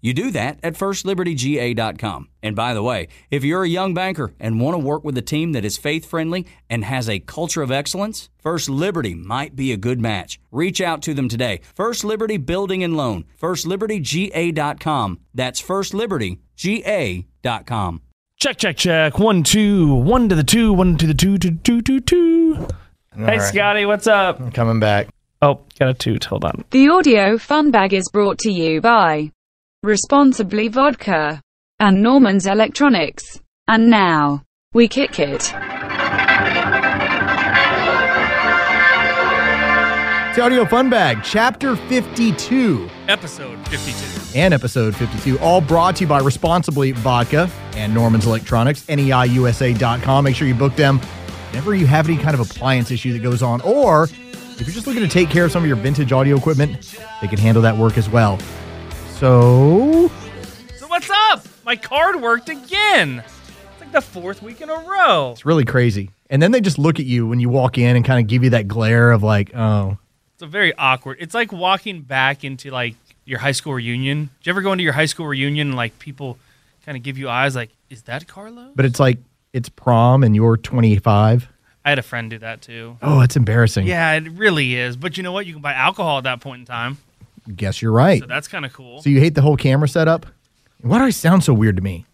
You do that at firstlibertyga.com. And by the way, if you're a young banker and want to work with a team that is faith friendly and has a culture of excellence, First Liberty might be a good match. Reach out to them today. First Liberty Building and Loan, firstlibertyga.com. That's firstlibertyga.com. Check, check, check. One, two, one to the two, one to the two, two, two, two, two. hey, right. Scotty, what's up? I'm coming back. Oh, got a toot. Hold on. The audio fun bag is brought to you by Responsibly Vodka and Norman's Electronics. And now, we kick it. It's the Audio Fun Bag, Chapter 52 Episode 52. and Episode 52, all brought to you by Responsibly Vodka and Norman's Electronics, E neiusa.com. Make sure you book them whenever you have any kind of appliance issue that goes on, or if you're just looking to take care of some of your vintage audio equipment, they can handle that work as well. So, So, what's up? My card worked again. It's like the fourth week in a row. it's really crazy. And then they just look at you when you walk in and kind of give you that glare of like, oh, It's a very awkward. It's like walking back into like your high school reunion. Did you ever go into your high school reunion and like people kind of give you eyes like, is that Carlo? but it's like it's prom and you're 25. I had a friend do that too. Oh, it's embarrassing. Yeah, it really is. But you know what? You can buy alcohol at that point in time. Guess you're right. So that's kind of cool. So you hate the whole camera setup? Why do I sound so weird to me?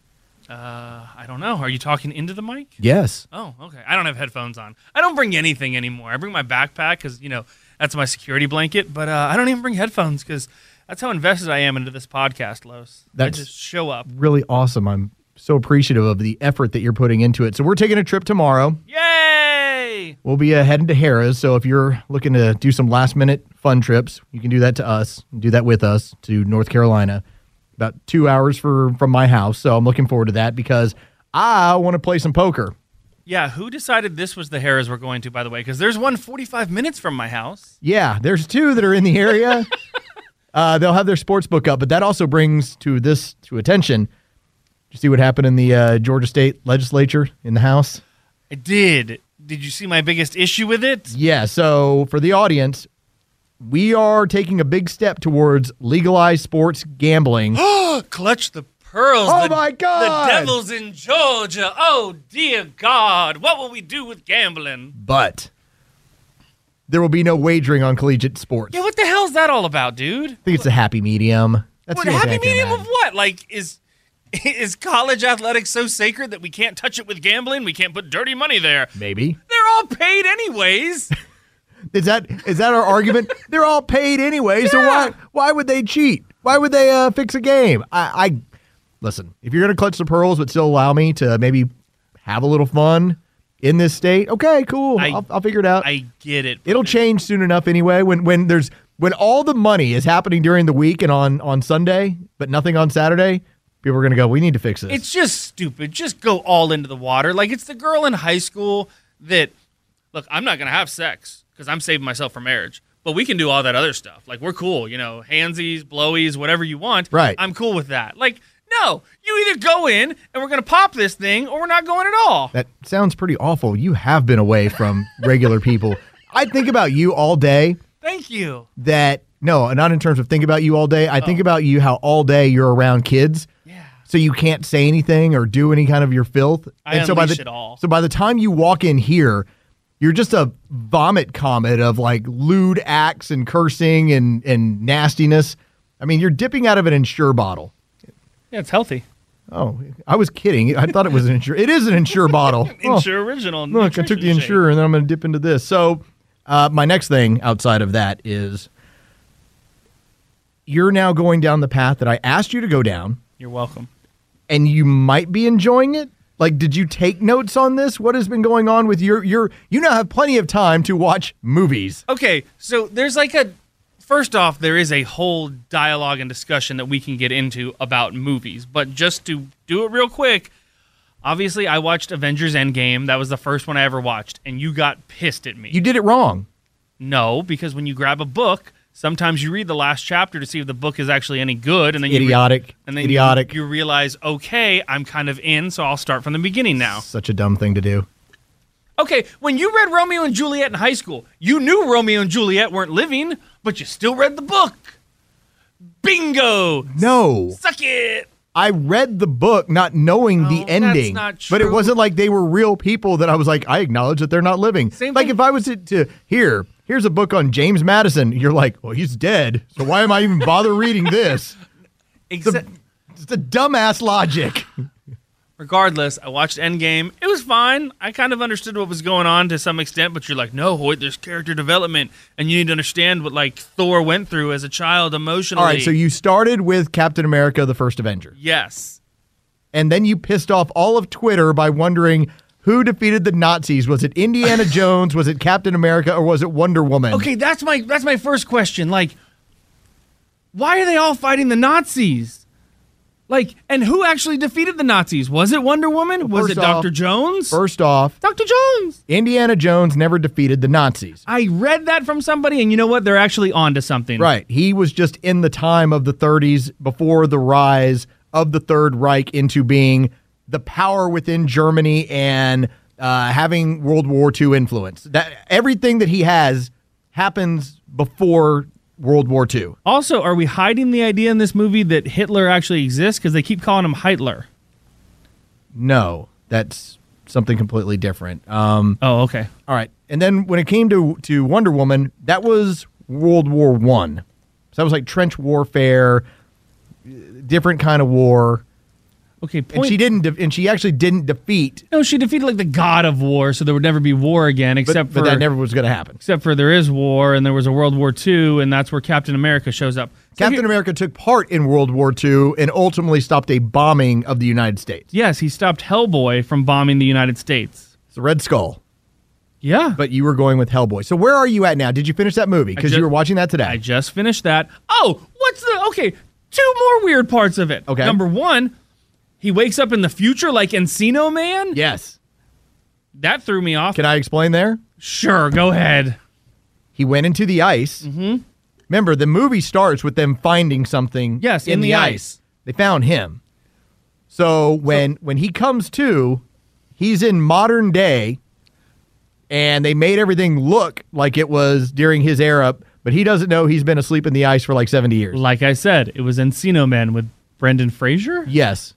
Uh, I don't know. Are you talking into the mic? Yes. Oh, okay. I don't have headphones on. I don't bring anything anymore. I bring my backpack because you know that's my security blanket. But uh, I don't even bring headphones because that's how invested I am into this podcast, Los. That's- I just show up. Really awesome. I'm so appreciative of the effort that you're putting into it. So we're taking a trip tomorrow. We'll be uh, heading to Harrah's. So if you're looking to do some last minute fun trips, you can do that to us. Do that with us to North Carolina. About two hours for from my house. So I'm looking forward to that because I want to play some poker. Yeah, who decided this was the Harrah's we're going to? By the way, because there's one 45 minutes from my house. Yeah, there's two that are in the area. uh, they'll have their sports book up, but that also brings to this to attention. Did you see what happened in the uh, Georgia State Legislature in the House? I did. Did you see my biggest issue with it? Yeah. So for the audience, we are taking a big step towards legalized sports gambling. Clutch the pearls. Oh the, my God. The devil's in Georgia. Oh dear God. What will we do with gambling? but there will be no wagering on collegiate sports. Yeah, what the hell's that all about, dude? I think it's a happy medium. That's What the only thing happy medium of what? Like is is college athletics so sacred that we can't touch it with gambling? We can't put dirty money there. Maybe They're all paid anyways. is that is that our argument? They're all paid anyway, so why why would they cheat? Why would they uh, fix a game? I, I listen. If you're gonna clutch the pearls, but still allow me to maybe have a little fun in this state, okay, cool. I- will I'll figure it out. I get it. It'll change soon enough anyway. When when there's when all the money is happening during the week and on on Sunday, but nothing on Saturday, people are gonna go. We need to fix this. It's just stupid. Just go all into the water. Like it's the girl in high school that look, I'm not gonna have sex because I'm saving myself for marriage. But we can do all that other stuff. Like we're cool, you know, handsies, blowies, whatever you want. Right. I'm cool with that. Like, no, you either go in and we're gonna pop this thing or we're not going at all. That sounds pretty awful. You have been away from regular people. I think about you all day. Thank you. That no, not in terms of think about you all day. I think oh. about you how all day you're around kids. Oh. So you can't say anything or do any kind of your filth. I so by the it all. so by the time you walk in here, you're just a vomit comet of like lewd acts and cursing and and nastiness. I mean, you're dipping out of an Ensure bottle. Yeah, it's healthy. Oh, I was kidding. I thought it was an Ensure. It is an Ensure bottle. Oh. Ensure original. Look, I took the shake. and then I'm going to dip into this. So, uh, my next thing outside of that is you're now going down the path that I asked you to go down, You're welcome. And you might be enjoying it. Like, did you take notes on this? What has been going on with your your? You now have plenty of time to watch movies. Okay, so there's like a first off, there is a whole dialogue and discussion that we can get into about movies, but just to do it real quick, obviously I watched Avengers Endgame. That was the first one I ever watched, and you got pissed at me. You did it wrong. no, because when you grab a book, sometimes you read the last chapter to see if the book is actually any good, and then you re- Idiotic. and then idiotic. You, you realize, okay, I'm kind of in, so I'll start from the beginning now. Such a dumb thing to do. Okay, when you read Romeo and Juliet in high school, you knew Romeo and Juliet weren't living, but you still read the book. Bingo! No, Suck it! I read the book not knowing No, the that's ending, but it wasn't like they were real people that I was like, I acknowledge that they're not living. Same like thing- if I was to, to here, here's a book on James Madison, you're like, well, he's dead, so why am I even bother reading this? Except, It's a dumbass logic. regardless, I watched Endgame. It was fine. I kind of understood what was going on to some extent, but you're like, no, Hoyt, there's character development, and you need to understand what like Thor went through as a child emotionally. All right, so you started with Captain America: The First Avenger, yes, and then you pissed off all of Twitter by wondering who defeated the Nazis. Was it Indiana Jones? Was it Captain America? Or was it Wonder Woman? Okay, that's my that's my first question. Like, why are they all fighting the Nazis? Like, and who actually defeated the Nazis? Was it Wonder Woman? Was first it Doctor Jones? First off, Doctor Jones. Indiana Jones never defeated the Nazis. I read that from somebody, and you know what? They're actually onto something. Right. He was just in the time of the 30s before the rise of the Third Reich into being the power within Germany and uh, having World War II influence. That everything that he has happens before World War II. Also, are we hiding the idea in this movie that Hitler actually exists? Because they keep calling him Heitler. No, that's something completely different. Um, Oh, okay. all right. And then when it came to to Wonder Woman, that was World War One. So that was like trench warfare, different kind of war. Okay. And she didn't, de- and she actually didn't defeat no, she defeated like the god of war, so there would never be war again, except but for that never was going to happen. except for there is war, and there was a World War II, and that's where Captain America shows up. So Captain here- America took part in World War II and ultimately stopped a bombing of the United States. Yes, he stopped Hellboy from bombing the United States. It's the Red Skull, Yeah. but you were going with Hellboy. So where are you at now? Did you finish that movie? Because you were watching that today. I just finished that. Oh, what's the okay? Two more weird parts of it. Okay. Number one, he wakes up in the future like Encino Man. yes. That threw me off. Can I explain there? sure, go ahead. He went into the ice. Mm-hmm. Remember, the movie starts with them finding something. Yes, in the ice. They found him. So when when he comes to, he's in modern day, and they made everything look like it was during his era, but he doesn't know he's been asleep in the ice for like seventy years. Like I said, it was Encino Man with Brendan Fraser. Yes,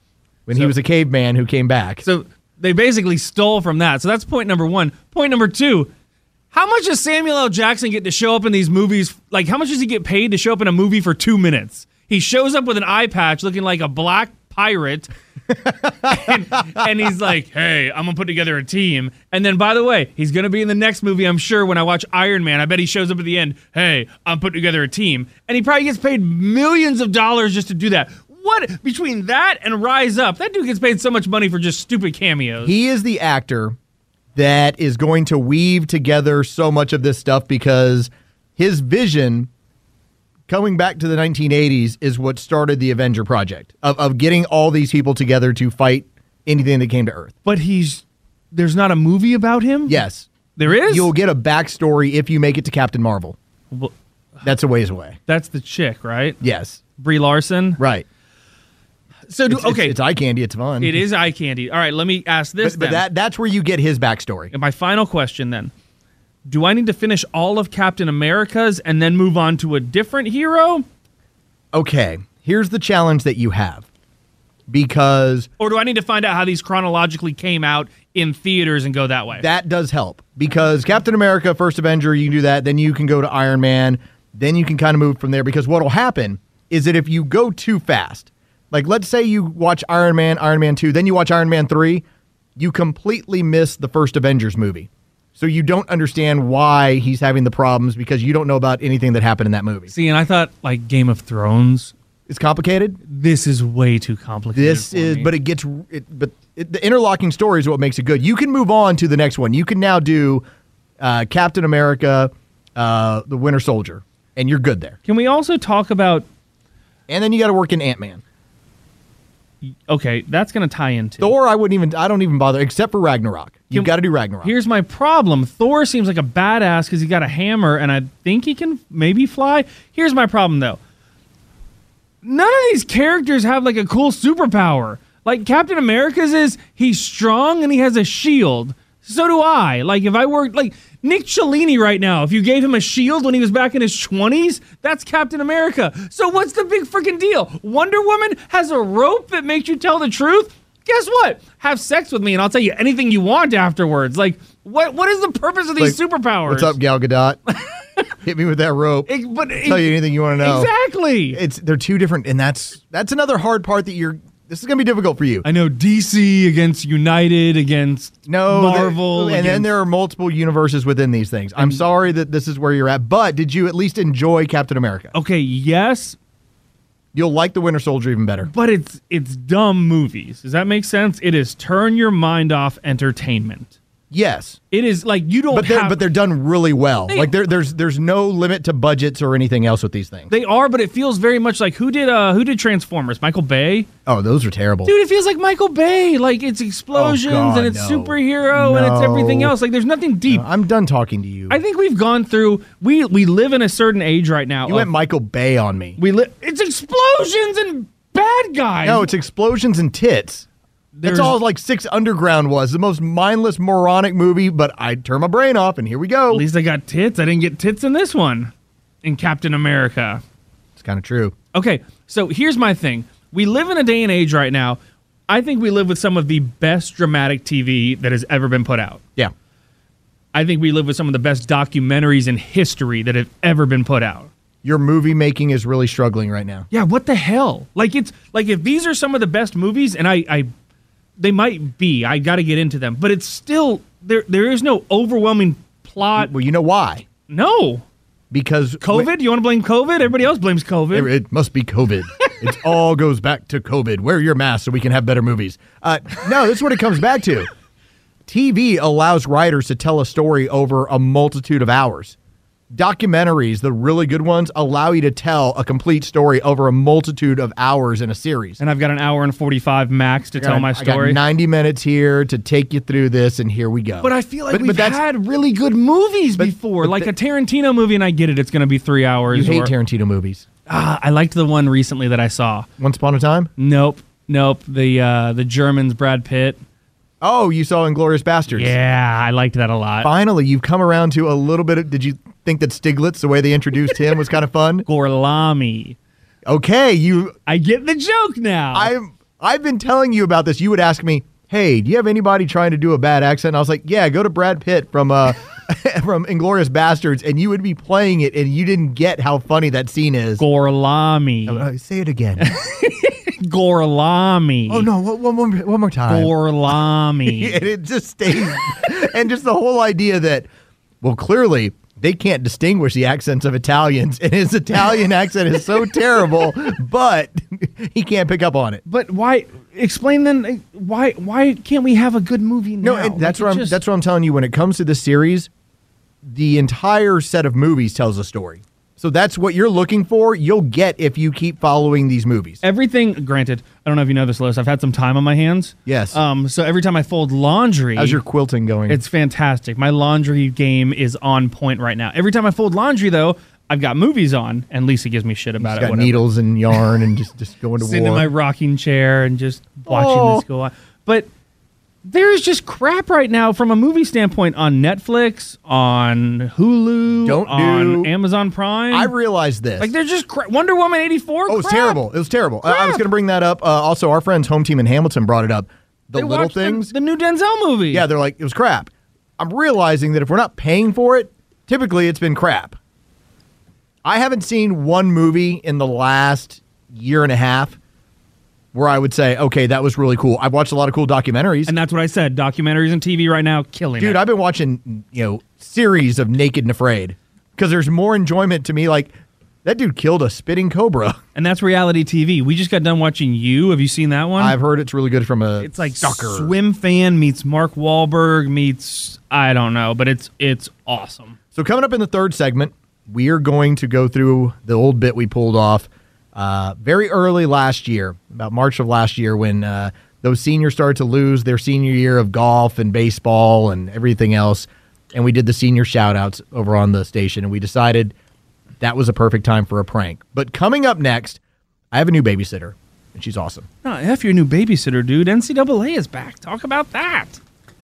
when he was a caveman who came back. So they basically stole from that. So that's point number one. Point number two. How much does Samuel L. Jackson get to show up in these movies? Like, how much does he get paid to show up in a movie for two minutes? He shows up with an eye patch looking like a black pirate. and, and he's like, hey, I'm going to put together a team. And then, by the way, he's going to be in the next movie, I'm sure, when I watch Iron Man. I bet he shows up at the end, hey, I'm putting together a team. And he probably gets paid millions of dollars just to do that. What between that and Rise Up, that dude gets paid so much money for just stupid cameos. He is the actor that is going to weave together so much of this stuff because his vision coming back to the 1980s is what started the Avenger project of, of getting all these people together to fight anything that came to Earth. but he's there's not a movie about him. Yes. there is. You'll get a backstory if you make it to Captain Marvel. Well, That's a ways away. that's the chick, right? Yes. Brie Larson. Right. So do, It's- it's- okay, It's, eye candy. It's fun. it is eye candy. All right, let me ask this But, but that that's where you get his backstory. And my final question then. Do I need to finish all of Captain America's and then move on to a different hero? Okay. Here's the challenge that you have. Because Or do I need to find out how these chronologically came out in theaters and go that way? That does help because Captain America, First Avenger, you can do that. Then you can go to Iron Man. Then you can kind of move from there because what will happen is that if you go too fast, like let's say you watch Iron Man, Iron Man 2, then you watch Iron Man 3, you completely miss the first Avengers movie. So you don't understand why he's having the problems because you don't know about anything that happened in that movie. See, and I thought like Game of Thrones is complicated. This is way too complicated. This is, me. but it gets, it, but it, the interlocking story is what makes it good. You can move on to the next one. You can now do uh, Captain America, uh, the Winter Soldier, and you're good there. Can we also talk about? And then you got to work in Ant Man. Okay, that's going to tie into Thor, I wouldn't even, I don't even bother, except for Ragnarok. You've got to do Ragnarok. Here's my problem. Thor seems like a badass because he got a hammer, and I think he can maybe fly. Here's my problem, though. None of these characters have like a cool superpower. Like Captain America's is he's strong and he has a shield. So do I. Like if I worked like Nick Cellini right now, if you gave him a shield when he was back in his 20s, that's Captain America. So what's the big freaking deal? Wonder Woman has a rope that makes you tell the truth. Guess what? Have sex with me and I'll tell you anything you want afterwards. Like what what is the purpose of these Like, superpowers? What's up, Gal Gadot? Hit me with that rope. It- but Tell you anything you want to know. Exactly. It's they're two different, and that's that's another hard part that you're. This is gonna be difficult for you. I know DC against United against No, Marvel and then there are multiple universes within these things. I'm sorry that this is where you're at, but did you at least enjoy Captain America? Okay, yes, You'll like the Winter Soldier even better. but it's it's dumb movies. Does that make sense? It is turn your mind off entertainment. Yes, It is like you don't but they're have but they're done really well. They- like there, there's there's no limit to budgets or anything else with these things. they are, but it feels very much like who did uh who did Transformers? Michael Bay? oh, those are terrible. Dude, it feels like Michael Bay. Like it's explosions Oh, God, and it's no. superhero and it's everything else. Like there's nothing deep. I'm done talking to you. I think we've gone through we we live in a certain age right now. you of- went Michael Bay on me. we li- it's explosions and bad guys. No, it's explosions and tits. That's all like Six Underground was. The most mindless, moronic movie, but I turn my brain off and here we go. At least I got tits. I didn't get tits in this one. In Captain America. It's kind of true. Okay, so here's my thing. We live in a day and age right now. I think we live with some of the best dramatic TV that has ever been put out. Yeah. I think we live with some of the best documentaries in history that have ever been put out. Your movie making is really struggling right now. Yeah, what the hell? Like it's like if these are some of the best movies, and I, I they might be. I got to get into them, but it's still there. There is no overwhelming plot. Well, you know why? No, Because COVID. You want to blame COVID? Everybody else blames COVID. It, it must be COVID. it all goes back to COVID. Wear your mask so we can have better movies. Uh, no, this is what it comes back to. TV allows writers to tell a story over a multitude of hours. Documentaries, the really good ones, allow you to tell a complete story over a multitude of hours in a series. and I've got an hour and forty five max to tell my I got story. 90 minutes here to take you through this, and here we go. But I feel like But- we've but had really good movies But- before, like the- a Tarantino movie, and I get it; it's going to be three hours. You hate or- Tarantino movies. Ah, I liked the one recently that I saw. Once Upon a Time? Nope, nope. The uh, the Germans, Brad Pitt. Oh, you saw Inglourious Basterds. Yeah, I liked that a lot. Finally, you've come around to a little bit of. Did you think that Stiglitz, the way they introduced him, was kind of fun? Gorlami. Okay, you. I get the joke now. I've I've been telling you about this. You would ask me, "Hey, do you have anybody trying to do a bad accent?" And I was like, "Yeah, go to Brad Pitt from uh from Inglourious Basterds," and you would be playing it, and you didn't get how funny that scene is. Gorlami. Uh, say it again. Gorlami. oh no, one, one, more- one more time. Gorlami. and it just stays. and just the whole idea that, well, clearly they can't distinguish the accents of Italians, and his Italian accent is so terrible, but he can't pick up on it. But why? Explain then. Why? Why can't we have a good movie now? No, and that's Like, what I'm. just- That's what I'm telling you. When it comes to this series, the entire set of movies tells a story. So that's what you're looking for. You'll get if you keep following these movies. everything. Granted, I don't know if you know this, Lois. I've had some time on my hands. Yes. Um. So every time I fold laundry, How's your quilting going? It's fantastic. My laundry game is on point right now. Every time I fold laundry, though, I've got movies on, and Lisa gives me shit about Just it. got whatever. needles and yarn and just just going to Sitting war. in my rocking chair and just watching Oh. this go on. But there is just crap right now from a movie standpoint on Netflix, on Hulu, Don't on do- Amazon Prime. I realized this. like, there's just cra- Wonder Woman 84. Oh, it was crap. terrible. It was terrible. I- I was going to bring that up. Uh, also, our friends home team in Hamilton brought it up. The They little watched the- things. The, new Denzel movie. yeah, they're like it was crap. I'm realizing that if we're not paying for it, typically it's been crap. I haven't seen one movie in the last year and a half where I would say, okay, that was really cool. I've watched a lot of cool documentaries. And that's what I said. Documentaries and TV right now, killing Dude, it. I've been watching, you know, series of Naked and Afraid because there's more enjoyment to me. Like, That dude killed a spitting cobra. And that's reality TV. We just got done watching You. Have you seen that one? I've heard it's really good from a it's like sucker. Swim Fan meets Mark Wahlberg meets I don't know, but it's it's awesome. So coming up in the third segment, we are going to go through the old bit we pulled off uh, very early last year, about March of last year, when uh, those seniors started to lose their senior year of golf and baseball and everything else. And we did the senior shout outs over on the station, and we decided that was a perfect time for a prank. But coming up next, I have a new babysitter, and she's awesome. No, F your new babysitter, dude. NCAA is back. Talk about that.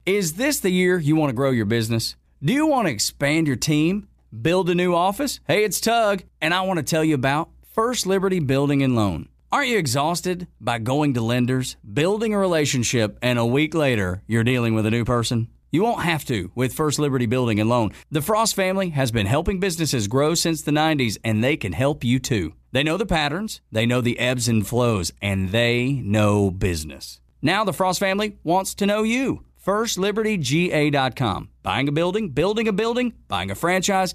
Is this the year you want to grow your business? Do you want to expand your team? Build a new office? Hey, it's Tug, and I want to tell you about First Liberty Building and Loan. Aren't you exhausted by going to lenders, building a relationship, and a week later you're dealing with a new person? You won't have to with First Liberty Building and Loan. The Frost family has been helping businesses grow since the 90s, and they can help you too. They know the patterns, they know the ebbs and flows, and they know business. Now the Frost family wants to know you. FirstLibertyGA.com. Buying a building, building a building, buying a franchise,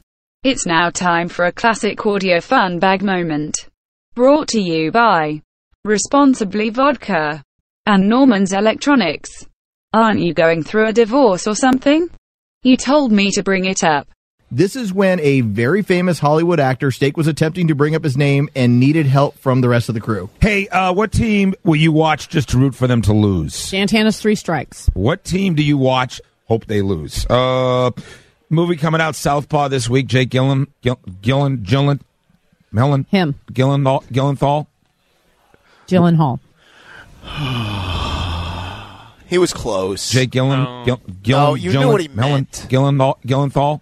It's now time for a classic audio fun bag moment. Brought to you by Responsibly Vodka and Norman's Electronics. Aren't you going through a divorce or something? You told me to bring it up. This is when a very famous Hollywood actor, Stake, was attempting to bring up his name and needed help from the rest of the crew. Hey, uh, what team will you watch just to root for them to lose? Santana's Three Strikes. What team do you watch? Hope they lose. Uh, movie coming out Southpaw this week. Jake Gillen, Gill, Gillen, Gillen, Mellon, Him. Gillen, Gillenthal, Gillenthal. Gyllenhaal. He was close. Jake Gillen, Gil, Gillen, No, you knew Gillen, what he Mellon, meant. Gillenthal, Gillenthal.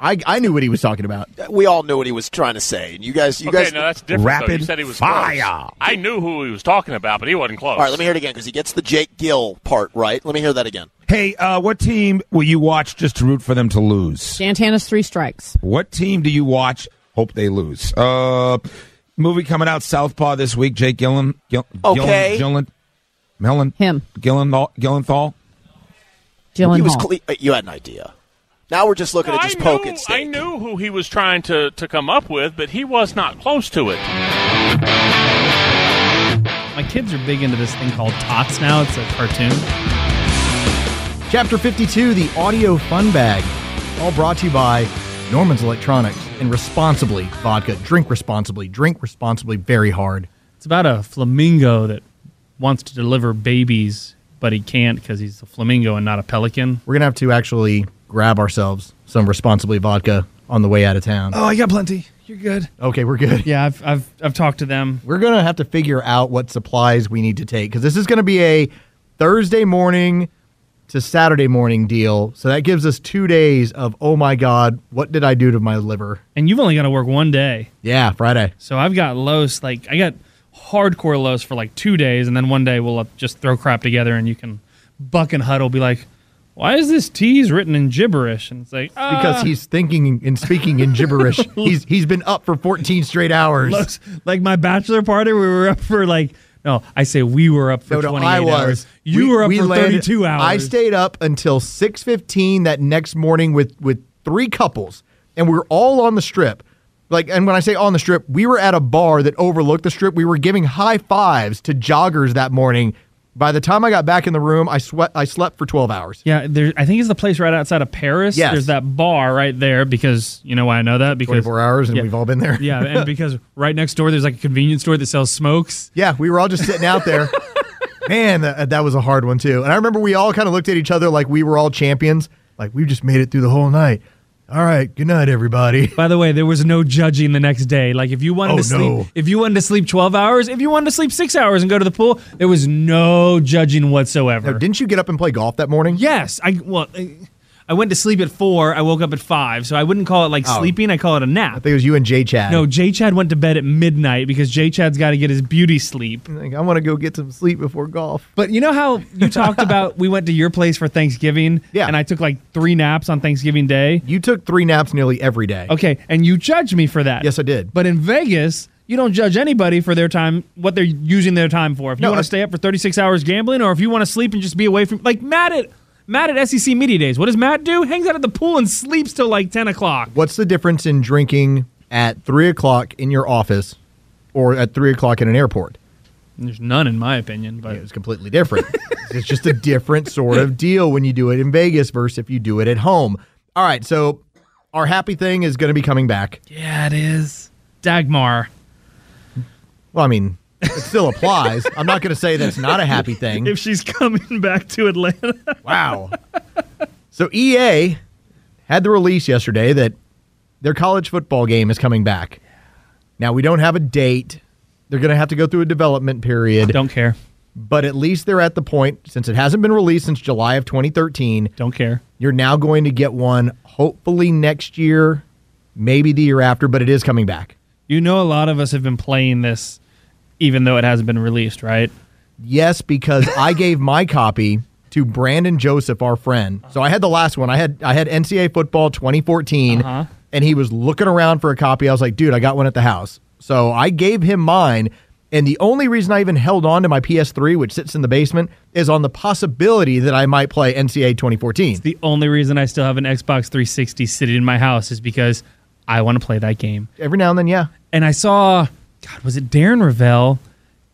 I, I knew what he was talking about. we all knew what he was trying to say. And you guys, you okay, guys. no, that's different. though. Rapid You said he was fire. close. I knew who he was talking about, but he wasn't close. all right, let me hear it again because he gets the Jake Gill part right. Let me hear that again. Hey, uh, what team will you watch just to root for them to lose? Santana's Three Strikes. What team do you watch? Hope they lose. Uh, movie coming out Southpaw this week. Jake Gillen, Gil, Okay. Gillen, Gillen, Mellon, Him. Gillenthal, Gillenthal. Gyllenhaal. He was. Cle- uh, you had an idea. Now we're just looking No, at I just knew, poking I knew who he was trying to, to come up with, but he was not close to it. My kids are big into this thing called Tots now. It's a cartoon. Chapter 52, the audio fun bag. All brought to you by Norman's Electronics and responsibly vodka. Drink responsibly. Drink responsibly very hard. It's about a flamingo that wants to deliver babies, but he can't because he's a flamingo and not a pelican. We're going to have to actually grab ourselves some responsibly vodka on the way out of town. Oh, I got plenty. You're good. Okay, we're good. Yeah, I've I've I've talked to them. We're going to have to figure out what supplies we need to take because this is going to be a Thursday morning to Saturday morning deal. So that gives us two days of, oh my God, what did I do to my liver? And you've only got to work one day. Yeah, Friday. So I've got Los like I got hardcore Los for like two days, and then one day we'll uh, just throw crap together, and you can Buck and Huddle be like, "Why is this tease written in gibberish?" And it's like Because "Ah." he's thinking and speaking in gibberish. he's he's been up for 14 straight hours. Los, like my bachelor party, we were up for like no, I say we were up for No, no, 28 I was. hours. You We- were up we for landed- 32 hours. I stayed up until 6:15 that next morning with with three couples, and we were all on the strip. Like, and when I say on the strip, we were at a bar that overlooked the strip. We were giving high fives to joggers that morning. By the time I got back in the room, I sweat. I slept for 12 hours. Yeah, there. I think it's the place right outside of Paris. Yes. There's that bar right there because you know why I know that because 24 hours, and yeah. we've all been there. yeah, and because right next door there's like a convenience store that sells smokes. Yeah, we were all just sitting out there. Man, that, that was a hard one too. And I remember we all kind of looked at each other like we were all champions. Like we just made it through the whole night. All right, good night, everybody. By the way, there was no judging the next day. Like if you wanted Oh, to sleep, no. if you wanted to sleep 12 hours, if you wanted to sleep 6 hours and go to the pool, there was no judging whatsoever. Now, didn't you get up and play golf that morning? yes, I well I went to sleep at four. I woke up at five. So I wouldn't call it like Oh. sleeping. I call it a nap. think it was you and Jay Chad. No, J Chad went to bed at midnight because J Chad's got to get his beauty sleep. Like, I want to go get some sleep before golf. But you know how you talked about we went to your place for Thanksgiving? Yeah. And I took like three naps on Thanksgiving Day. You took three naps nearly every day. Okay. And you judged me for that. Yes, I did. But in Vegas, you don't judge anybody for their time, what they're using their time for. If you No, want to stay up for 36 hours gambling, or if you want to sleep and just be away from, like Matt at Matt at SEC Media Days. What does Matt do? Hangs out at the pool and sleeps till like 10 o'clock. What's the difference in drinking at three o'clock in your office or at three o'clock in an airport? There's none, in my opinion. But It's completely different. it's just a different sort of deal when you do it in Vegas versus if you do it at home. All right, so our happy thing is going to be coming back. yeah, it is. Dagmar. Well, I mean, it still applies. I'm not going to say that's not a happy thing. If she's coming back to Atlanta. Wow. so EA had the release yesterday that their college football game is coming back. Now we don't have a date. They're going to have to go through a development period, don't care. but at least they're at the point since it hasn't been released since July of 2013. Don't care. You're now going to get one hopefully next year, maybe the year after, but it is coming back. You know, a lot of us have been playing this even though it hasn't been released, right? Yes, because I gave my copy to Brandon Joseph, our friend. So I had the last one. I had I had NCAA football 2014, Uh-huh. and he was looking around for a copy. I was like, dude, I got one at the house. So I gave him mine. And the only reason I even held on to my PS3, which sits in the basement, is on the possibility that I might play NCAA 2014. The only reason I still have an Xbox 360 sitting in my house is because I want to play that game. Every now and then, yeah. And I saw, God, was it Darren Rovell?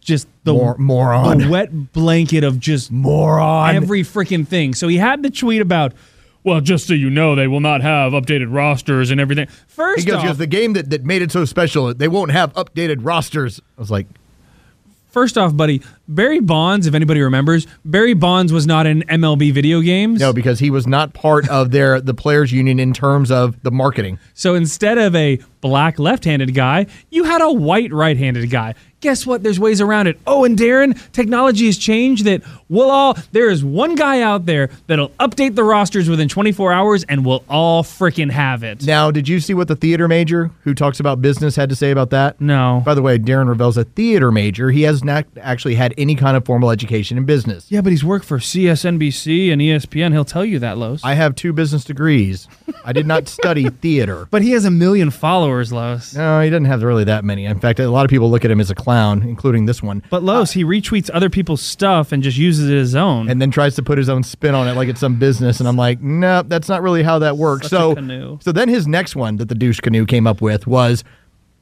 Just the Mor- moron. the wet blanket of just Moron. every freaking thing. So he had the tweet about, well, just so you know, they will not have updated rosters and everything. First he goes, off, he goes, the game that, that made it so special, they won't have updated rosters. I was like, first off, buddy, Barry Bonds, if anybody remembers, Barry Bonds was not in MLB video games. no, because he was not part of their the players union in terms of the marketing. So instead of a black left-handed guy, you had a white right-handed guy. Guess what? There's ways around it. Oh, and Darren, technology has changed that we'll all there is one guy out there that'll update the rosters within 24 hours and we'll all freaking have it. Now, did you see what the theater major who talks about business had to say about that? No. By the way, Darren Rovell's a theater major. He has not actually had any kind of formal education in business. Yeah, but he's worked for CNBC and ESPN. He'll tell you that, Los. I have two business degrees. I did not study theater. but he has a million followers, Los. No, he doesn't have really that many. In fact, a lot of people look at him as a clown, including this one, But Los, uh, he retweets other people's stuff and just uses it as his own. and then tries to put his own spin on it like it's some business. And I'm like, no, that's not really how that works. Such a so, canoe. so then his next one that the douche canoe came up with was,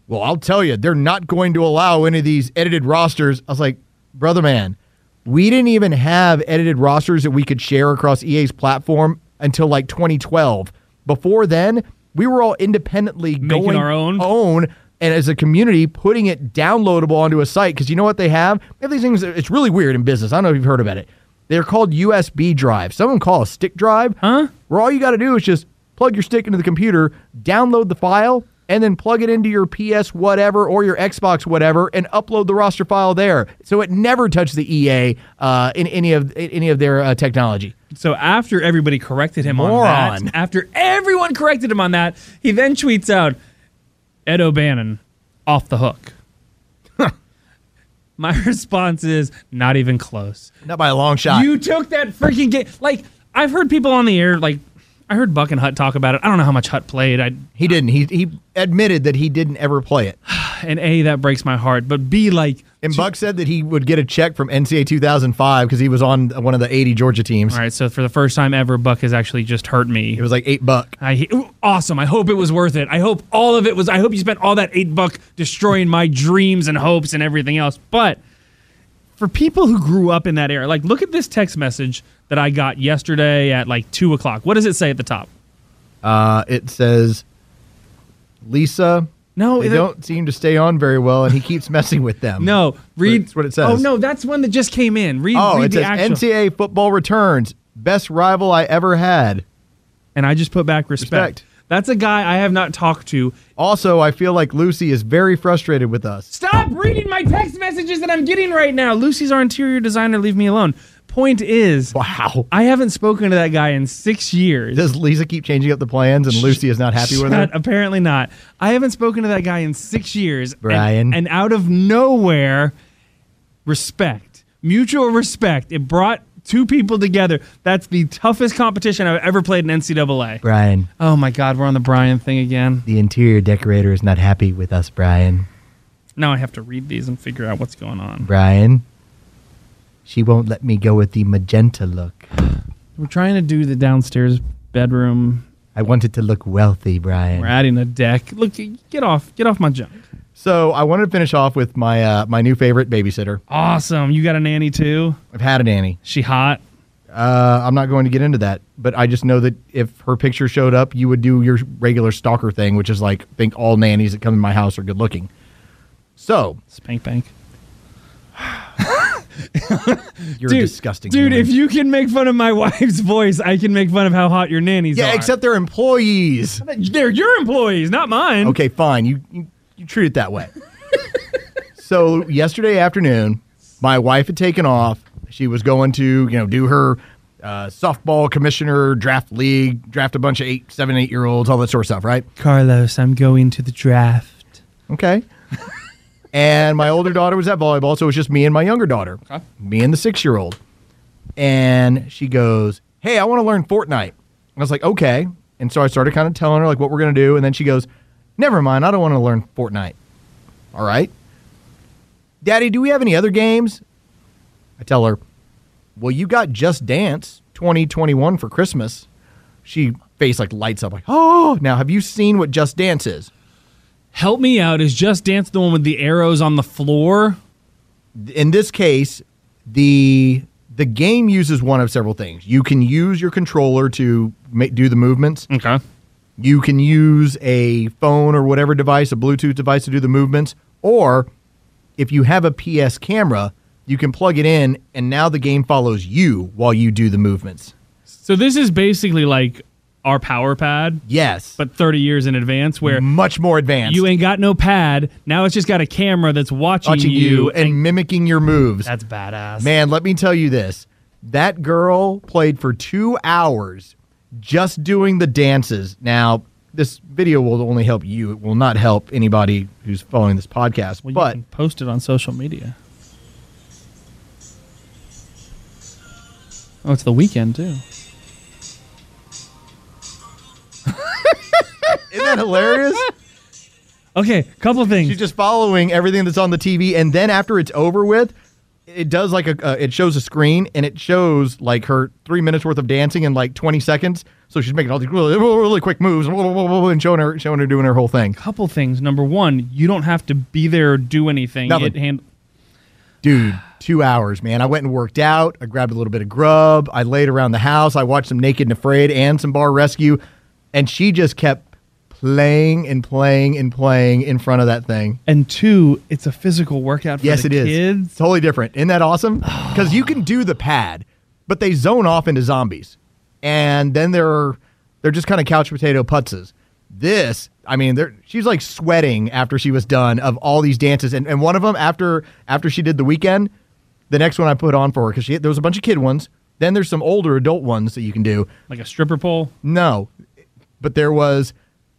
well, I'll tell you, they're not going to allow any of these edited rosters. I was like, brother man, we didn't even have edited rosters that we could share across EA's platform until like 2012. Before then, we were all independently Making going our own? own and as a community putting it downloadable onto a site because you know what they have? They have these things. It's really weird in business. I don't know if you've heard about it. They're called USB drives. Some of them call a stick drive. Huh? Where all you got to do is just plug your stick into the computer, download the file, and then plug it into your PS whatever or your Xbox whatever, and upload the roster file there. So it never touched the EA uh, in any of in any of their uh, technology. So after everybody corrected him on that, after everyone corrected him on that, he then tweets out, Ed O'Bannon off the hook. My response is not even close. Not by a long shot. You took that freaking game. Like I've heard people on the air, like I heard Buck and Hut talk about it. I don't know how much Hut played. I he didn't. He he admitted that he didn't ever play it. and a that breaks my heart. But b like And Buck said that he would get a check from NCAA 2005 because he was on one of the 80 Georgia teams. all right. So for the first time ever, Buck has actually just hurt me. It was like eight buck. I ooh, awesome. I hope it was worth it. I hope all of it was. I hope you spent all that eight buck destroying my dreams and hopes and everything else. But for people who grew up in that era, like look at this text message that I got yesterday at like two o'clock. What does it say at the top? Uh, it says, Lisa, No, they it- don't seem to stay on very well, and he keeps messing with them. No, read. That's what it says. Oh no, that's one that just came in. Read. Oh, read it the says actual. NCAA football returns. Best rival I ever had. and I just put back respect. Respect. That's a guy I have not talked to. Also, I feel like Lucy is very frustrated with us. Stop reading my text messages that I'm getting right now. Lucy's our interior designer. Leave me alone. Point is, Wow. I haven't spoken to that guy in six years. Does Lisa keep changing up the plans and Lucy is not happy with her? Shut- Apparently not. I haven't spoken to that guy in six years. and- Brian. And, out of nowhere, respect, mutual respect. It brought two people together. That's the toughest competition I've ever played in NCAA. Brian, Oh my God, we're on the Brian thing again. the interior decorator is not happy with us, Brian. Now I have to read these and figure out what's going on. Brian, she won't let me go with the magenta look. We're trying to do the downstairs bedroom. I want it to look wealthy, Brian. We're adding a deck. Look, get off, get off my junk. So I wanted to finish off with my uh, my new favorite babysitter. Awesome. You got a nanny too? I've had a nanny. She hot? Uh, I'm not going to get into that, but I just know that if her picture showed up, you would do your regular stalker thing, which is like think all nannies that come in my house are good looking. So Spank bank. you're a disgusting, Dude, human. if you can make fun of my wife's voice, I can make fun of how hot your nannies yeah, are. Yeah, except they're employees. they're your employees, not mine. Okay, fine. You you, you treat it that way. so yesterday afternoon, my wife had taken off. She was going to you know do her uh, softball commissioner draft league, draft a bunch of eight, seven, eight year olds, all that sort of stuff, right? Carlos, I'm going to the draft. Okay. And my older daughter was at volleyball, so it was just me and my younger daughter, me and the six year old. And she goes, Hey, I want to learn Fortnite. And I was like, Okay. And so I started kind of telling her like what we're going to do. And then she goes, Never mind. I don't want to learn Fortnite. All right. Daddy, do we have any other games? I tell her, Well, you got Just Dance 2021 for Christmas. She face like lights up like, Oh, now have you seen what Just Dance is? Help me out. Is Just Dance the one with the arrows on the floor? in this case, the the game uses one of several things. You can use your controller to do the movements. Okay. You can use a phone or whatever device, a Bluetooth device to do the movements, or if you have a PS camera, you can plug it in and now the game follows you while you do the movements. So this is basically like our power pad, Yes, but 30 years in advance, where much more advanced. you ain't got no pad. Now it's just got a camera that's watching, watching you. you and mimicking your moves. that's badass. Man, let me tell you this. That girl played for two hours just doing the dances. Now, this video will only help you. It will not help anybody who's following this podcast. Well, you but can post it on social media. Oh, it's the weekend too. That hilarious? Okay, couple things. She's just following everything that's on the TV, and then after it's over with, it does like a uh, it shows a screen and it shows like her three minutes worth of dancing in like 20 seconds. So she's making all these really, really quick moves and showing her showing her doing her whole thing. couple things. Number one, you don't have to be there or do anything. Nothing. Hand- Dude, two hours, man. I went and worked out. I grabbed a little bit of grub. I laid around the house. I watched some Naked and Afraid and some Bar Rescue. And she just kept playing and playing and playing in front of that thing. and two, it's a physical workout for kids. Yes, the it is. kids. Totally different. Isn't that awesome? Because you can do the pad, but they zone off into zombies. And then they're they're just kind of couch potato putzes. This, I mean, they're, she's like sweating after she was done of all these dances. And, and one of them after after she did the weekend, the next one I put on for her because there was a bunch of kid ones. Then there's some older adult ones that you can do. Like a stripper pole. No, but there was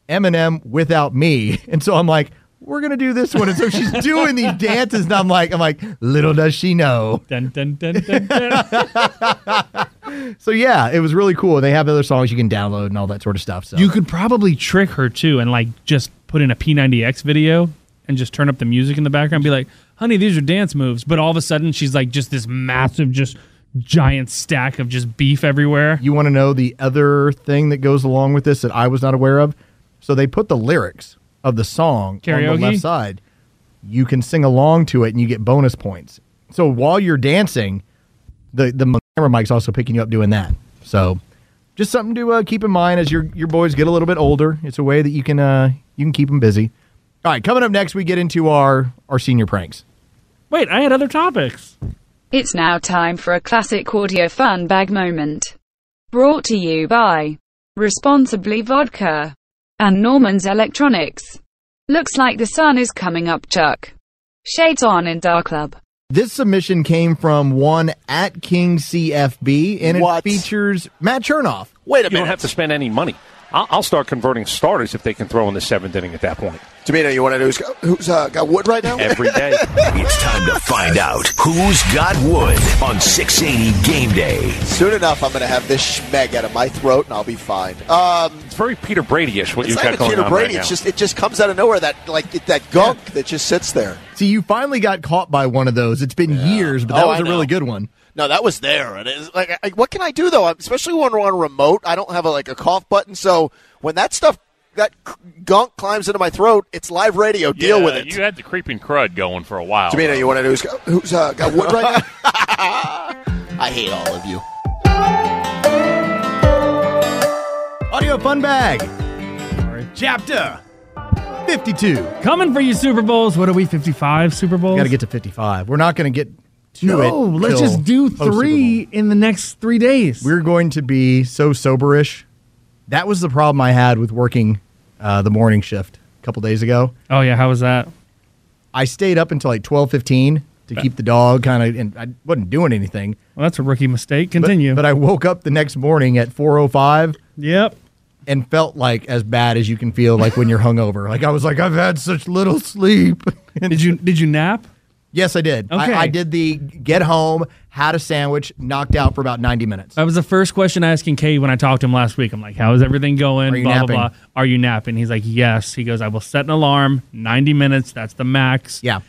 Eminem without me, and so I'm like, we're gonna do this one, and so she's doing these dances, and I'm like, I'm like, little does she know. Dun, dun, dun, dun, dun. So yeah, it was really cool. They have other songs you can download and all that sort of stuff. So you could probably trick her too and like just put in a P90X video and just turn up the music in the background and be like, honey, these are dance moves. But all of a sudden she's like just this massive, just giant stack of just beef everywhere. you want to know the other thing that goes along with this that I was not aware of? So they put the lyrics of the song on the left side. You can sing along to it, and you get bonus points. So while you're dancing, the the camera mic's also picking you up doing that. So just something to uh, keep in mind as your your boys get a little bit older. It's a way that you can uh, you can keep them busy. All right, coming up next, we get into our our senior pranks. Wait, I had other topics. It's now time for a classic audio fun bag moment. Brought to you by Responsibly Vodka and Norman's Electronics. Looks like the sun is coming up, Chuck. Shades on in Dark Club. This submission came from one at King CFB, and it What? features Matt Chernoff. Wait a You don't have to spend any money. I'll, I'll start converting starters if they can throw in the seventh inning at that point Domino, you want to know who's got, who's uh, got wood right now? every day. It's time to find out who's got wood on 680 Game Day. Soon enough, I'm going to have this schmeg out of my throat, and I'll be fine. Um, It's very Peter Brady-ish what you've got going Peter on Brady. right now. it's just it just comes out of nowhere. That like that gunk that just sits there. See, you finally got caught by one of those. It's been years, but that Oh, was I a really good one. No, that was there. And it's like, I, what can I do though? Especially when we're on a remote, I don't have a, like a cough button. So when that stuff, that gunk climbs into my throat, it's live radio. Deal Yeah, with it. You had the creeping crud going for a while. Domino, you want to know who's got, who's uh, got wood right now? I hate all of you. Audio Fun Bag. Chapter 52. Coming for you, Super Bowls. What are we, 55 Super Bowls? Got to get to 55. We're not going to get to No, it. let's just do three in the next three days. We're going to be so soberish. That was the problem I had with working uh, the morning shift a couple days ago. oh, yeah. How was that? I stayed up until like 12:15 to keep the dog kind of and I wasn't doing anything. Well, that's a rookie mistake. But- Continue. But, I woke up the next morning at 4:05 yep. and felt like as bad as you can feel like when you're hungover. Like I was like I've had such little sleep. Did you did you nap? Yes, I did. Okay. I, I did the get home, had a sandwich, knocked out for about 90 minutes. That was the first question I asked Kay when I talked to him last week. I'm like, "How is everything going?" Are you blah napping? blah blah. Are you napping? He's like, "Yes." He goes, "I will set an alarm, 90 minutes. That's the max." yeah.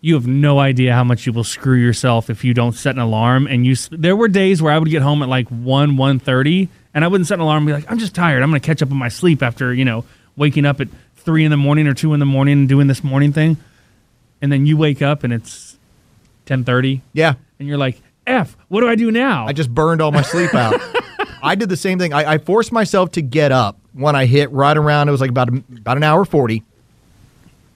You have no idea how much you will screw yourself if you don't set an alarm. And you, there were days where I would get home at like one, 1.30, and I wouldn't set an alarm and be like, "I'm just tired. I'm going to catch up on my sleep after you know waking up at three in the morning or two in the morning and doing this morning thing." And then you wake up and it's 10:30, Yeah. and you're like, "F, what do I do now?" I just burned all my sleep out. I did the same thing. I, I forced myself to get up when I hit right around. It was like about about an hour forty.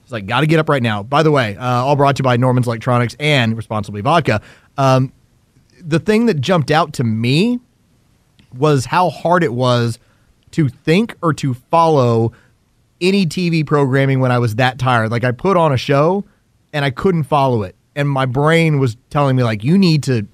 It's like got to get up right now. By the way, uh, all brought to you by Norman's Electronics and Responsibly Vodka. Um, the thing that jumped out to me was how hard it was to think or to follow any TV programming when I was that tired. Like I put on a show and I couldn't follow it, and my brain was telling me like, "You need to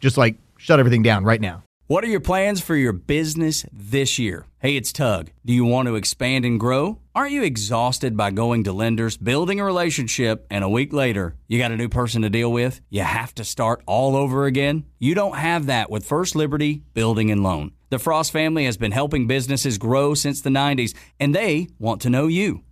just like shut everything down right now." What are your plans for your business this year? Hey, it's Tug. Do you want to expand and grow? Aren't you exhausted by going to lenders, building a relationship, and a week later, you got a new person to deal with? You have to start all over again? You don't have that with First Liberty Building and Loan. The Frost family has been helping businesses grow since the 90s, and they want to know you.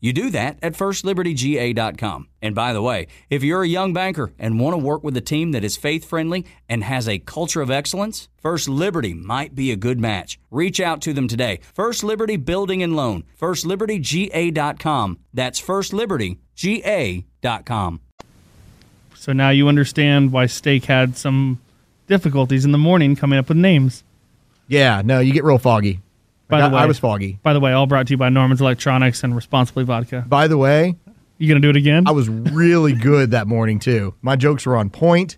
You do that at firstlibertyga.com. And by the way, if you're a young banker and want to work with a team that is faith friendly and has a culture of excellence, First Liberty might be a good match. Reach out to them today. First Liberty Building and Loan, firstlibertyga.com. That's firstlibertyga.com. So now you understand why Steak had some difficulties in the morning coming up with names. Yeah, no, you get real foggy. By Like, the way, I was foggy. By the way, all brought to you by Norman's Electronics and Responsibly Vodka. By the way, You gonna do it again? I was really good that morning too. My jokes were on point.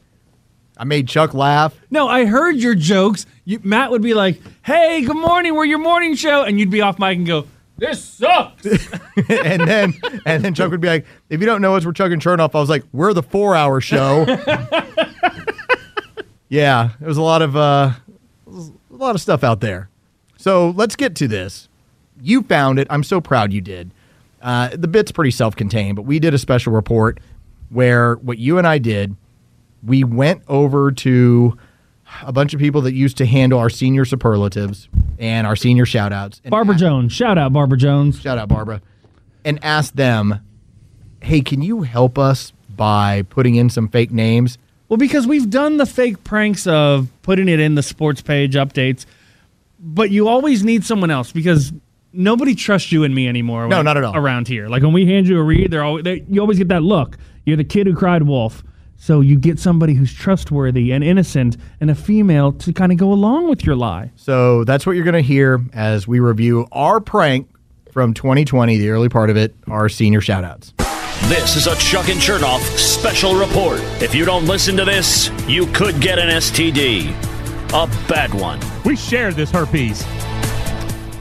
I made Chuck laugh. no, I heard your jokes. You, Matt would be like, "Hey, good morning. We're your morning show," and you'd be off mic and go, "This sucks." and then and then Chuck would be like, if you don't know us, we're Chuck and Chernoff. I was like, we're the four hour show. yeah, it was a lot of uh a lot of stuff out there. So let's get to this. You found it. I'm so proud you did. Uh, the bit's pretty self contained, but we did a special report where what you and I did, we went over to a bunch of people that used to handle our senior superlatives and our senior shout outs. Barbara Jones, shout out Barbara Jones. shout out Barbara, and asked them, "Hey, can you help us by putting in some fake names?" Well, because we've done the fake pranks of putting it in the sports page updates, but you always need someone else because nobody trusts you and me anymore. No, when- not at all. Around here, like when we hand you a read, they're always they, you always get that look. You're the kid who cried wolf. So you get somebody who's trustworthy and innocent and a female to kind of go along with your lie. So that's what you're going to hear as we review our prank from 2020, the early part of it, our senior shoutouts. This is a Chuck and Chernoff special report. If you don't listen to this, you could get an STD. A bad one. We share this herpes.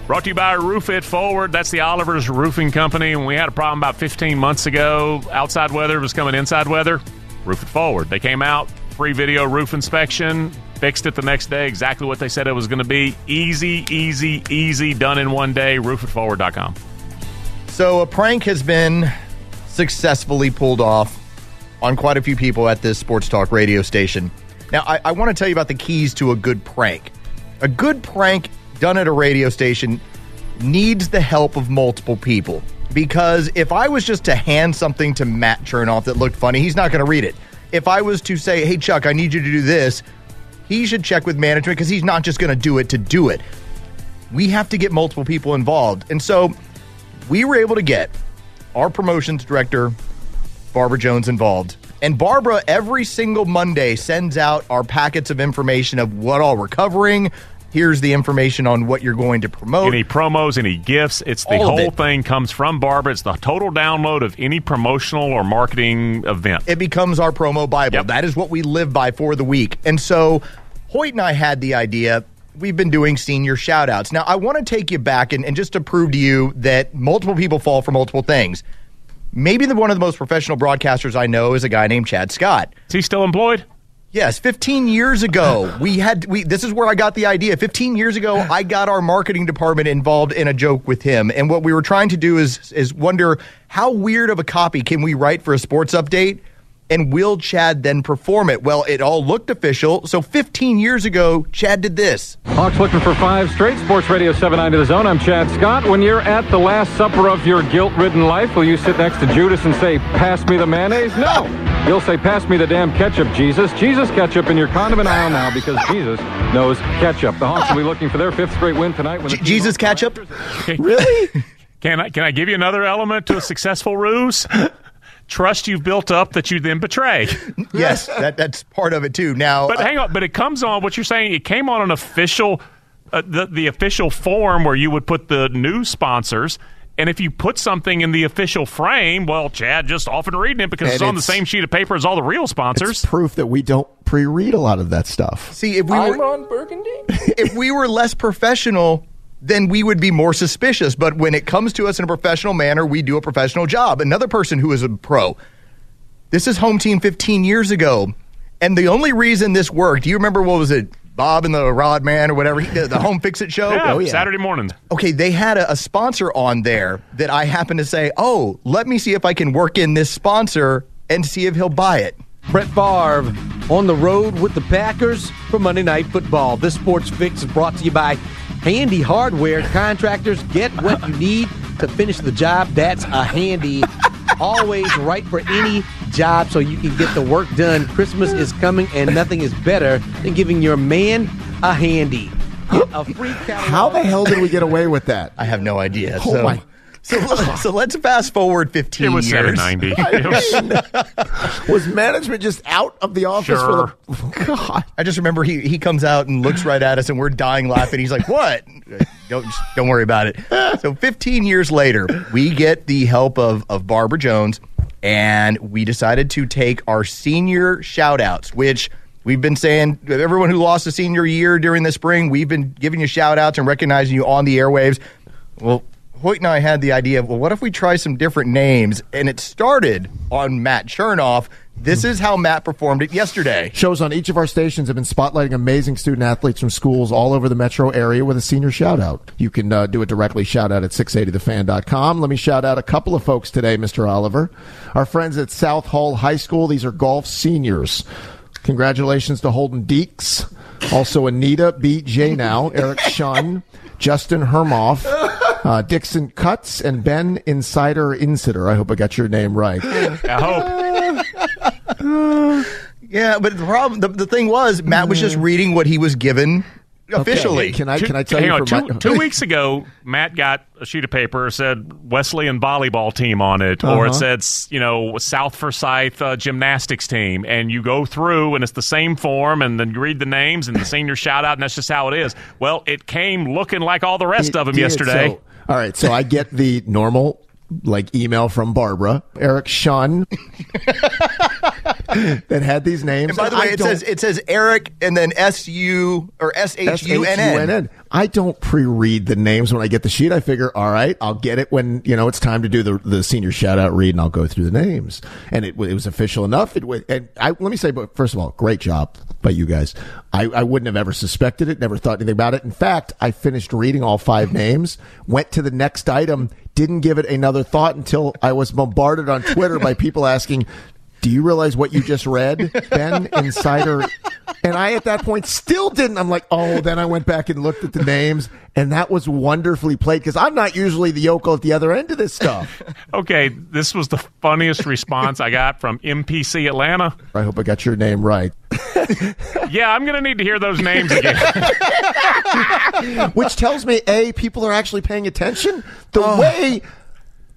Brought to you by Roof It Forward. That's the Oliver's Roofing Company. When we had a problem about 15 months ago, outside weather was coming inside weather. Roof It Forward. They came out, free video roof inspection, fixed it the next day, exactly what they said it was going to be. Easy, easy, easy, done in one day. RoofItForward.com. So, a prank has been successfully pulled off on quite a few people at this sports talk radio station. Now, I, I want to tell you about the keys to a good prank. A good prank done at a radio station needs the help of multiple people. Because if I was just to hand something to Matt Chernoff that looked funny, he's not going to read it. If I was to say, hey, Chuck, I need you to do this, he should check with management because he's not just going to do it to do it. We have to get multiple people involved. And so we were able to get our promotions director, Barbara Jones, involved. And Barbara, every single Monday, sends out our packets of information of what all we're covering. Here's the information on what you're going to promote. Any promos, any gifts. It's the All whole it. thing comes from Barbara. It's the total download of any promotional or marketing event. It becomes our promo Bible. That is what we live by for the week. And so Hoyt and I had the idea. We've been doing senior shout outs. Now, I want to take you back and, and just to prove to you that multiple people fall for multiple things. Maybe the, one of the most professional broadcasters I know is a guy named Chad Scott. Is he still employed? Yes, 15 years ago, we had we this is where I got the idea. 15 years ago, I got our marketing department involved in a joke with him. And what we were trying to do is is wonder how weird of a copy can we write for a sports update and will Chad then perform it? Well, it all looked official. So 15 years ago, Chad did this. Hawks looking for five straight. Sports Radio 79 to the zone. I'm Chad Scott. When you're at the last supper of your guilt-ridden life, will you sit next to Judas and say, pass me the mayonnaise? No. You'll say, pass me the damn ketchup, Jesus. Jesus ketchup in your condiment aisle now because Jesus knows ketchup. The Hawks will be looking for their fifth straight win tonight. When the Jesus ketchup? Really? can I can I give you another element to a successful ruse? Trust you've built up that you then betray. yes, that, that's part of it too. Now, But hang on, but it comes on what you're saying. It came on an official, uh, the the official form where you would put the new sponsors. And if you put something in the official frame, well, Chad just often reading it because And it's on the same sheet of paper as all the real sponsors. It's proof that we don't pre-read a lot of that stuff. See, if we were on Burgundy. if we were less professional, then we would be more suspicious. But when it comes to us in a professional manner, we do a professional job. Another person who is a pro. This is home team 15 years ago, and the only reason this worked. Do you remember what was it? Bob and the Rod Man or whatever, the, the Home Fix It show. Yeah, oh, Saturday mornings. Okay, they had a, a sponsor on there that I happened to say, "Oh, let me see if I can work in this sponsor and see if he'll buy it." Brett Favre on the road with the Packers for Monday Night Football. This sports fix is brought to you by Handy Hardware. Contractors get what you need to finish the job. That's a handy. Always right for any job so you can get the work done. Christmas is coming, and nothing is better than giving your man a handy. Get a free catalog. How the hell did we get away with that? I have no idea. Oh so, my so, so let's fast forward 15 years. It was years. 790. Mean, was management just out of the office for the God? I just remember he he comes out and looks right at us, and we're dying laughing. He's like, "What? Don't don't worry about it." So 15 years later, we get the help of of Barbara Jones, and we decided to take our senior shout outs, which. We've been saying everyone who lost a senior year during the spring, we've been giving you shout outs and recognizing you on the airwaves. Well, Hoyt and I had the idea of, well, what if we try some different names? And it started on Matt Chernoff. This is how Matt performed it yesterday. Shows on each of our stations have been spotlighting amazing student athletes from schools all over the metro area with a senior shout out. You can uh, do it directly, shout out at 680thefan.com. Let me shout out a couple of folks today, Mr. Oliver. Our friends at South Hall High School. These are golf seniors. Congratulations to Holden Deeks. Also, Anita B.J. now, Eric Shun, Justin Hermoff, uh, Dixon Cuts, and Ben Insider Insider. I hope I got your name right. I hope. Yeah, but the problem, the, the thing was, Matt was just reading what he was given officially. Can I Two- can I tell hang you on, from two, my, two weeks ago, Matt got a sheet of paper said Wesleyan volleyball team on it, or it Uh-huh. said you know South Forsyth uh, gymnastics team, and you go through and it's the same form, and then you read the names and the senior shout out, and that's just how it is. Well, it came looking like all the rest It of them did. yesterday. So, All right, so I get the normal like email from Barbara, Eric Shun, that had these names. And by the I way, it says it says Eric and then S U or S H U N N. I don't pre-read the names when I get the sheet. I figure, all right, I'll get it when you know it's time to do the the senior shout out read, and I'll go through the names. And it, it was official enough. It and I let me say, but first of all, great job by you guys. I, I wouldn't have ever suspected it, never thought anything about it. In fact, I finished reading all five names, went to the next item, didn't give it another thought until I was bombarded on Twitter by people asking. Do you realize what you just read, Ben Insider? And I, at that point, still didn't. I'm like, oh, then I went back and looked at the names, and that was wonderfully played because I'm not usually the yokel at the other end of this stuff. Okay, this was the funniest response I got from MPC Atlanta. I hope I got your name right. Yeah, I'm going to need to hear those names again. Which tells me, A, people are actually paying attention the oh. way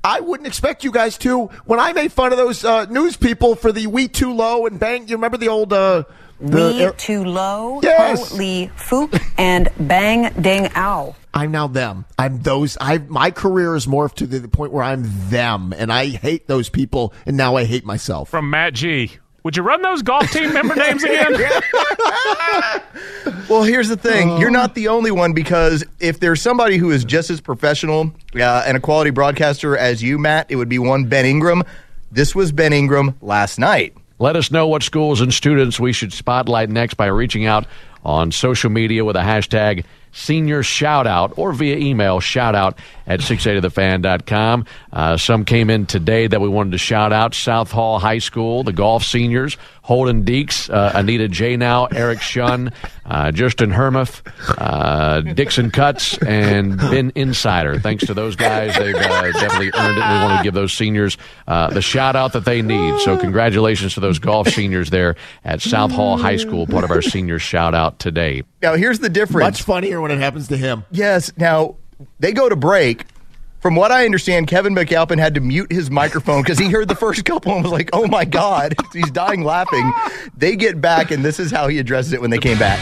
I wouldn't expect you guys to. When I made fun of those uh, news people for the We Too Low and Bang, you remember the old. Uh, the We Too Low, Yes. Ho Lee Fook, and Bang Ding Ow. I'm now them. I'm those. I my career is morphed to the, the point where I'm them, and I hate those people, and now I hate myself. From Matt G. Would you run those golf team member names again? Well, here's the thing. You're not the only one because if there's somebody who is just as professional uh, and a quality broadcaster as you, Matt, it would be one Ben Ingram. This was Ben Ingram last night. Let us know what schools and students we should spotlight next by reaching out on social media with a hashtag senior shout out or via email shout out at 680thefan.com. Uh, some came in today that we wanted to shout out South Hall High School, the golf seniors, Holden Deeks, uh, Anita J. Now, Eric Shun, uh, Justin Hermuth, uh, Dixon Cuts, and Ben Insider. Thanks to those guys. They've uh, definitely earned it. We want to give those seniors uh, the shout out that they need. So, congratulations to those golf seniors there at South Hall High School, part of our senior shout out today. Now, here's the difference. Much funnier when it happens to him. Yes. Now, they go to break. From what I understand, Kevin McAlpin had to mute his microphone because he heard the first couple and was like, oh my God, he's dying laughing. They get back, and this is how he addresses it when they came back.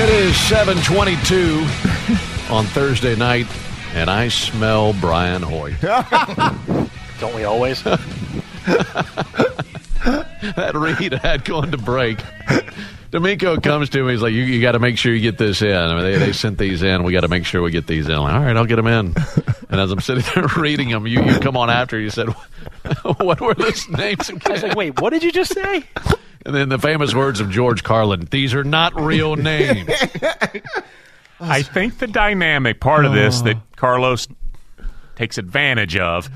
It is 722 on Thursday night, and I smell Brian Hoyt. Don't we always? that read had gone to break. D'Amico comes to me. He's like, "You, you got to make sure you get this in." I mean, they, they sent these in. We got to make sure we get these in. I'm like, All right, I'll get them in. And as I'm sitting there reading them, you, you come on after. You said, "What were those names?" Again? I was like, wait, what did you just say? And then the famous words of George Carlin: "These are not real names." I think the dynamic part of this that oh. Carlos takes advantage of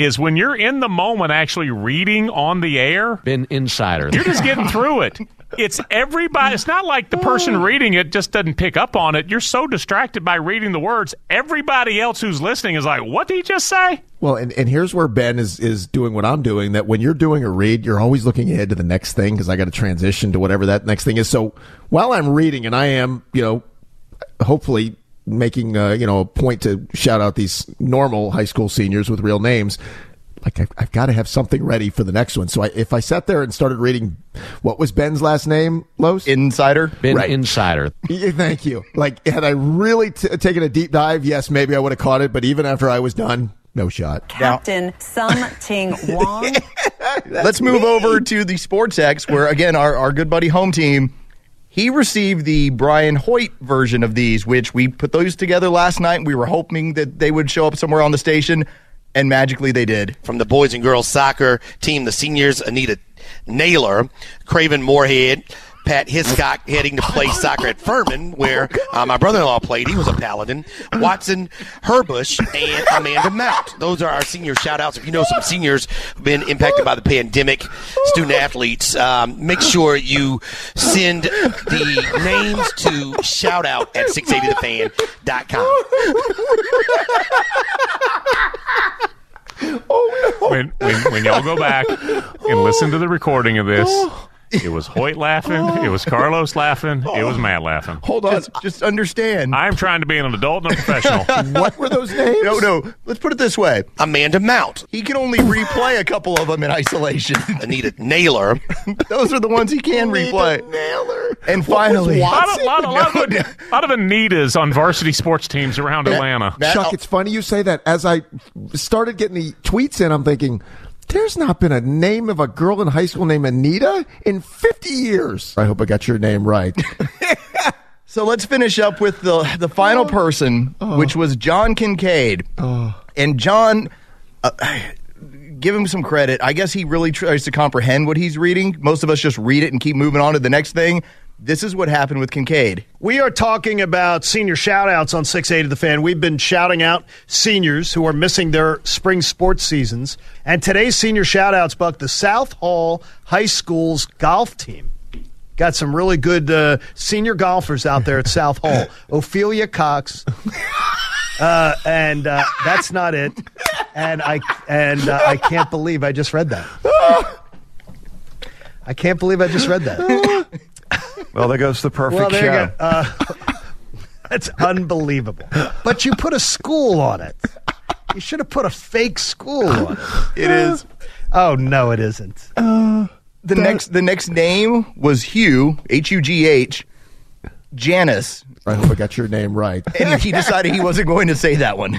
is when you're in the moment actually reading on the air. Been insider. You're just getting through it. It's everybody. It's not like the person reading it just doesn't pick up on it. You're so distracted by reading the words. Everybody else who's listening is like, "What did he just say?" Well, and, and here's where Ben is, is doing what I'm doing. That when you're doing a read, you're always looking ahead to the next thing because I got to transition to whatever that next thing is. So while I'm reading, and I am, you know, hopefully making, uh, you know, a point to shout out these normal high school seniors with real names. Like I've, I've got to have something ready for the next one. So I, if I sat there and started reading, what was Ben's last name? Los Insider. Ben Insider. Yeah, Thank you. Like, had I really t- taken a deep dive, yes, maybe I would have caught it. But even after I was done, no shot. Captain Sum Ting Wong. Let's move over to the Sports X, where again our, our good buddy home team. He received the Brian Hoyt version of these, which we put those together last night. We were hoping that they would show up somewhere on the station, and magically they did. From the boys and girls soccer team, the seniors, Anita Naylor, Craven Moorhead, Pat Hiscock heading to play soccer at Furman, where uh, my brother-in-law played. He was a Paladin. Watson Herbush and Amanda Mount. Those are our senior shout-outs. If you know some seniors who've been impacted by the pandemic, student athletes, um, make sure you send the names to shoutout at 680thefan.com. when, when when y'all go back and listen to the recording of this, it was Hoyt laughing, it was Carlos laughing, it was Matt laughing. Hold on, just, just understand. I'm trying to be an adult and a professional. what were those names? No, no. Let's put it this way: Amanda Mount. He can only replay a couple of them in isolation. Anita Naylor. Those are the ones he can replay. Naylor. And finally, a lot, of, lot, of, lot, of, lot of Anitas on varsity sports teams around Atlanta. Chuck, it's funny you say that. As I started getting the tweets in, I'm thinking, there's not been a name of a girl in high school named Anita in 50 years. I hope I got your name right. So let's finish up with the the final person, which was John Kincaid. And John, uh, give him some credit. I guess he really tries to comprehend what he's reading. Most of us just read it and keep moving on to the next thing. This is what happened with Kincaid. We are talking about senior shout outs on 680 The Fan. We've been shouting out seniors who are missing their spring sports seasons. And today's senior shout outs, Buck, the South Hall High School's golf team. Got some really good uh, senior golfers out there at South Hall. Ophelia Cox. Uh, and uh, that's not it. And I and uh, I can't believe I just read that. I can't believe I just read that. Well, there goes the perfect well, show. Uh, that's unbelievable. But you put a school on it. You should have put a fake school on it. It is. Oh no, it isn't. the next the next name was Hugh H U G H Janice. I hope I got your name right. And he decided he wasn't going to say that one.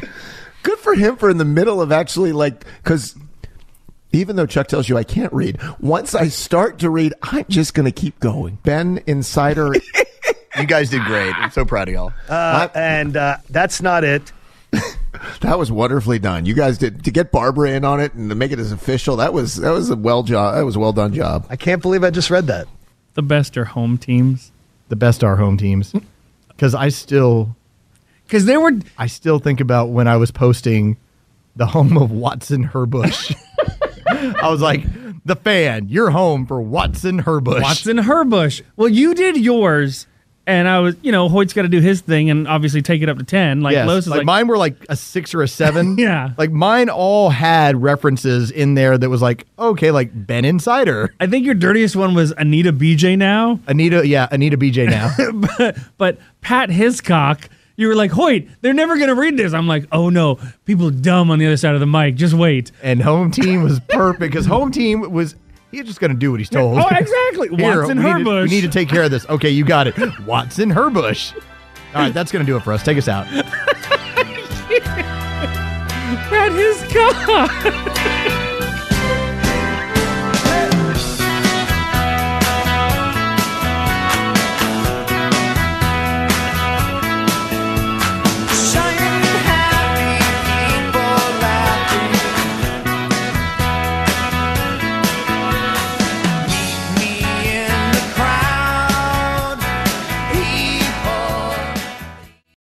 Good for him for in the middle of actually like because even though Chuck tells you I can't read, once I start to read, I'm just going to keep going. Ben Insider, you guys did great. I'm so proud of y'all. Uh, and uh, that's not it. that was wonderfully done. You guys did to get Barbara in on it and to make it as official. That was that was a well job. That was a well done job. I can't believe I just read that. The best are home teams. The best are home teams. Because I still, because they were, I still think about when I was posting the home of Watson Herbush. I was like, the fan, you're home for Watson Herbush. Watson Herbush. Well, you did yours, and I was, you know, Hoyt's got to do his thing and obviously take it up to ten. Like yes, Los is like, like, mine were like a six or a seven. Yeah. like mine all had references in there that was like okay, like Ben Insider. I think your dirtiest one was Anita BJ now. Anita, yeah, Anita BJ now. but, but Pat Hiscock, you were like, Hoyt, they're never going to read this. I'm like, oh no, people dumb on the other side of the mic. Just wait. and home team was perfect because home team was he's just going to do what he's told. Oh, exactly. Here, Watson we need, to, Herbush. we need to take care of this. Okay, you got it. Watson Herbush. All right, that's going to do it for us. Take us out. Pat Hiscock.